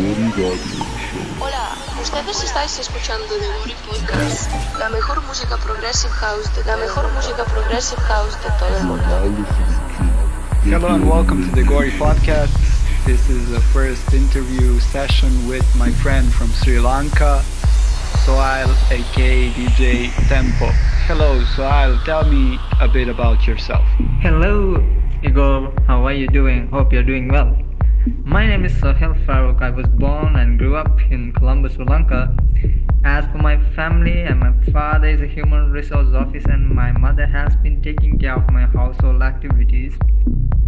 Hola, ustedes estáis escuchando The Gori Podcast, la mejor música progressive house, de, la mejor música progressive house de todo el mundo. Hello and welcome to the Gory Podcast. This is the first interview session with my friend from Sri Lanka, Sohail, aka DJ Tempo. Hello, Sohail. Tell me a bit about yourself. Hello, Igor. How are you doing? Hope you're doing well. My name is Sohail Farouk. I was born and grew up in Colombo, Sri Lanka. As for my family, and my father is a human resource officer, and my mother has been taking care of my household activities.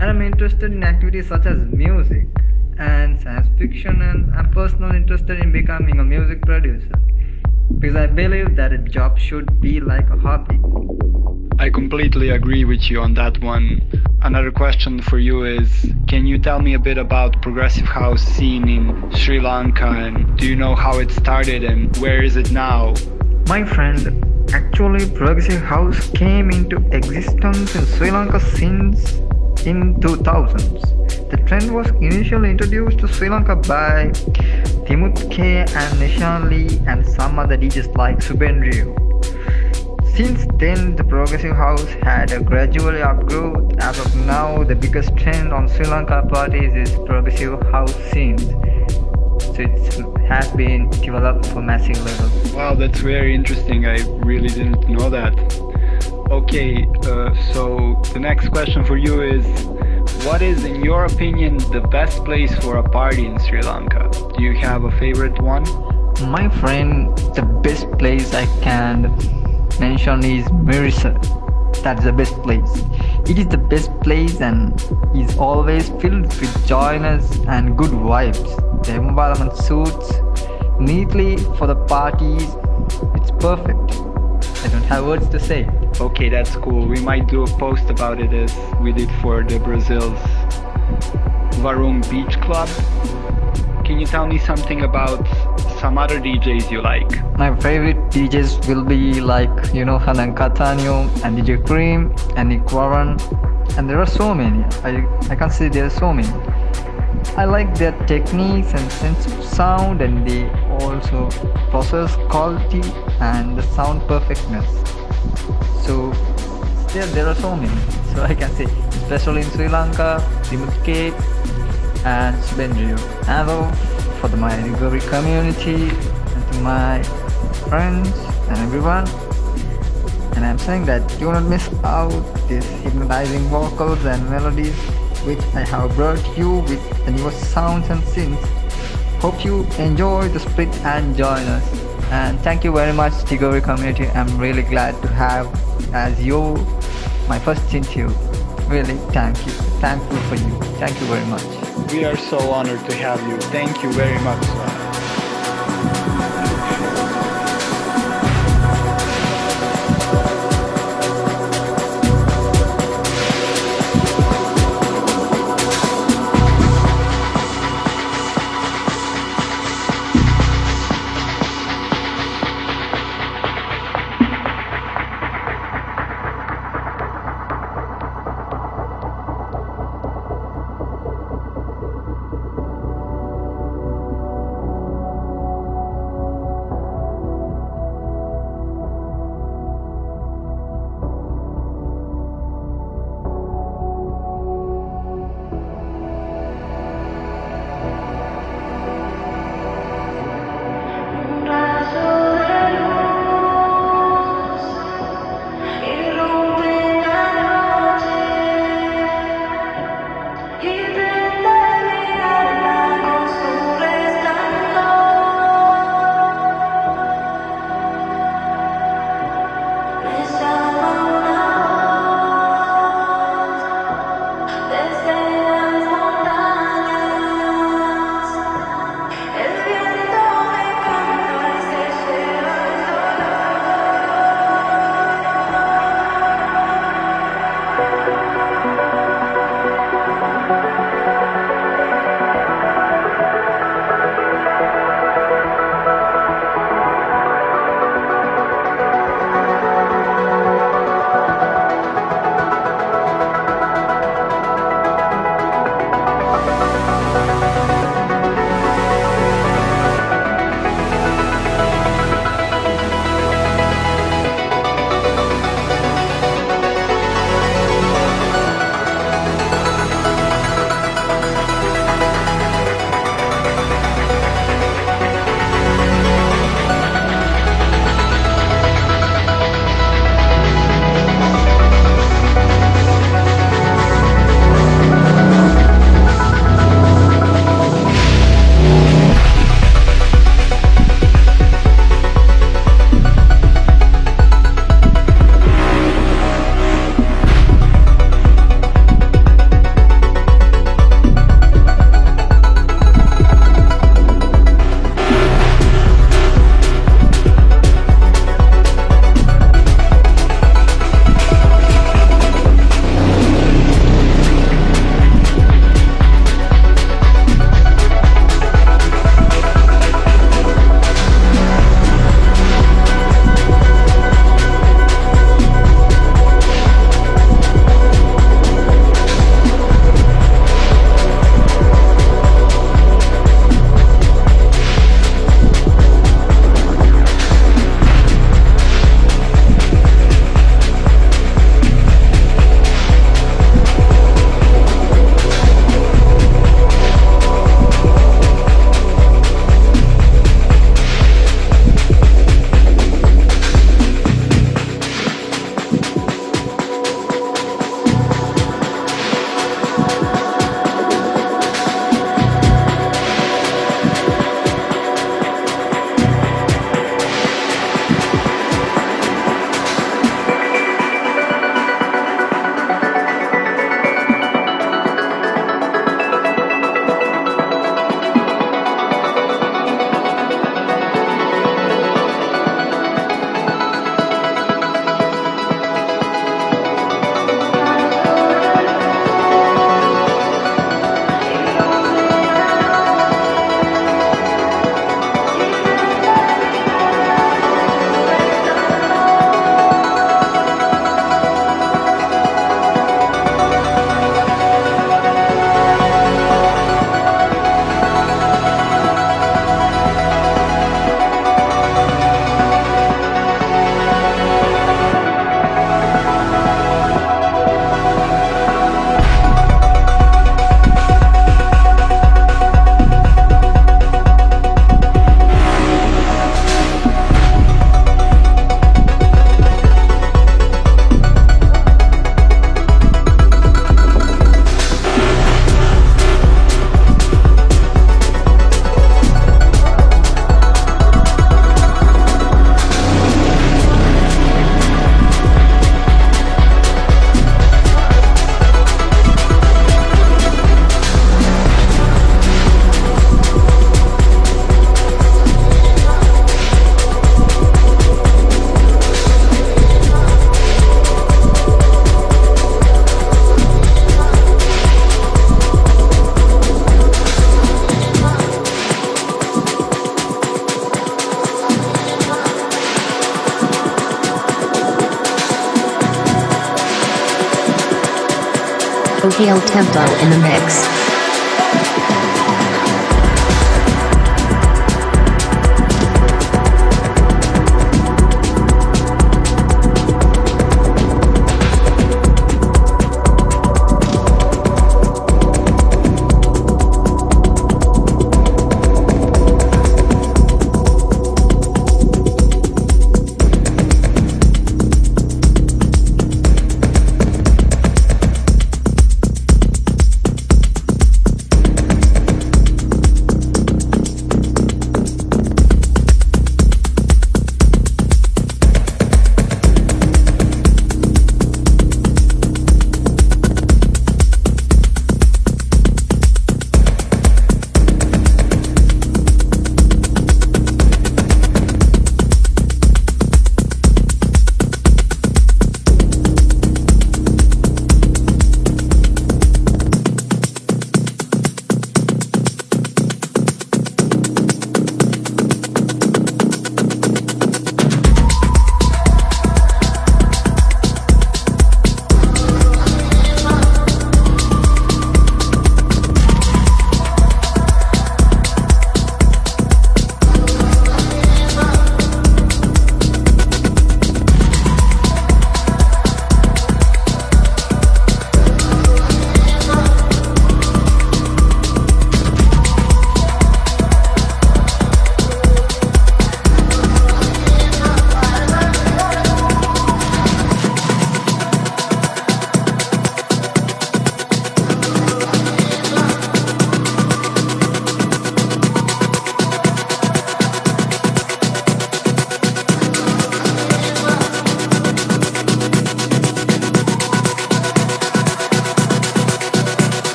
And I'm interested in activities such as music and science fiction, and I'm personally interested in becoming a music producer because I believe that a job should be like a hobby. I completely agree with you on that one. Another question for you is can you tell me a bit about progressive house scene in Sri Lanka and do you know how it started and where is it now? My friend, actually progressive house came into existence in Sri Lanka since in 2000s. The trend was initially introduced to Sri Lanka by Timut K and Nishan Lee and some other DJs like Subendrio. Since then, the progressive house had a gradually upgrowth. As of now, the biggest trend on Sri Lanka parties is progressive house scenes. So it has been developed for massive level. Wow, that's very interesting. I really didn't know that. Okay, uh, so the next question for you is what is, in your opinion, the best place for a party in Sri Lanka? Do you have a favorite one? My friend, the best place I can mention is Mirissa. That's the best place. It is the best place and is always filled with joyness and good vibes. The environment suits neatly for the parties. It's perfect. I don't have words to say. Okay, that's cool. We might do a post about it as we did for the Brazil's Warung Beach Club. Can you tell me something about some other DJs you like? My favorite DJs will be like, you know, Hernan Cattaneo and DJ Cream and Nick Warren. And there are so many. I, I can say there are so many. I like their techniques and sense of sound and they also process quality and the sound perfectness. So there, there are so many. So I can say, especially in Sri Lanka, K and Subendrio. And for the, my recovery community and to my friends and everyone. And I'm saying that do not miss out these hypnotizing vocals and melodies which I have brought you with the newest sounds and synths. Hope you enjoy the split and join us. And thank you very much, Tigori community. I'm really glad to have as you my first interview. Really, thank you. Thankful for you. Thank you very much. We are so honored to have you. Thank you very much. Chill tempo in the mix.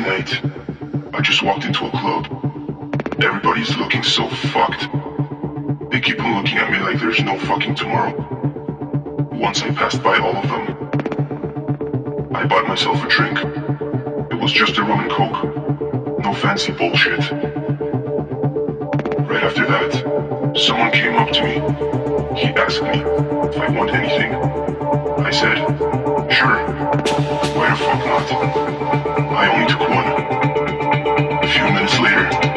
Saturday night. I just walked into a club. Everybody's looking so fucked. They keep on looking at me like there's no fucking tomorrow. Once I passed by all of them, I bought myself a drink. It was just a rum and coke. No fancy bullshit. Right after that, someone came up to me. He asked me if I want anything. I said, sure. Why the fuck not? I only took one. A few minutes later,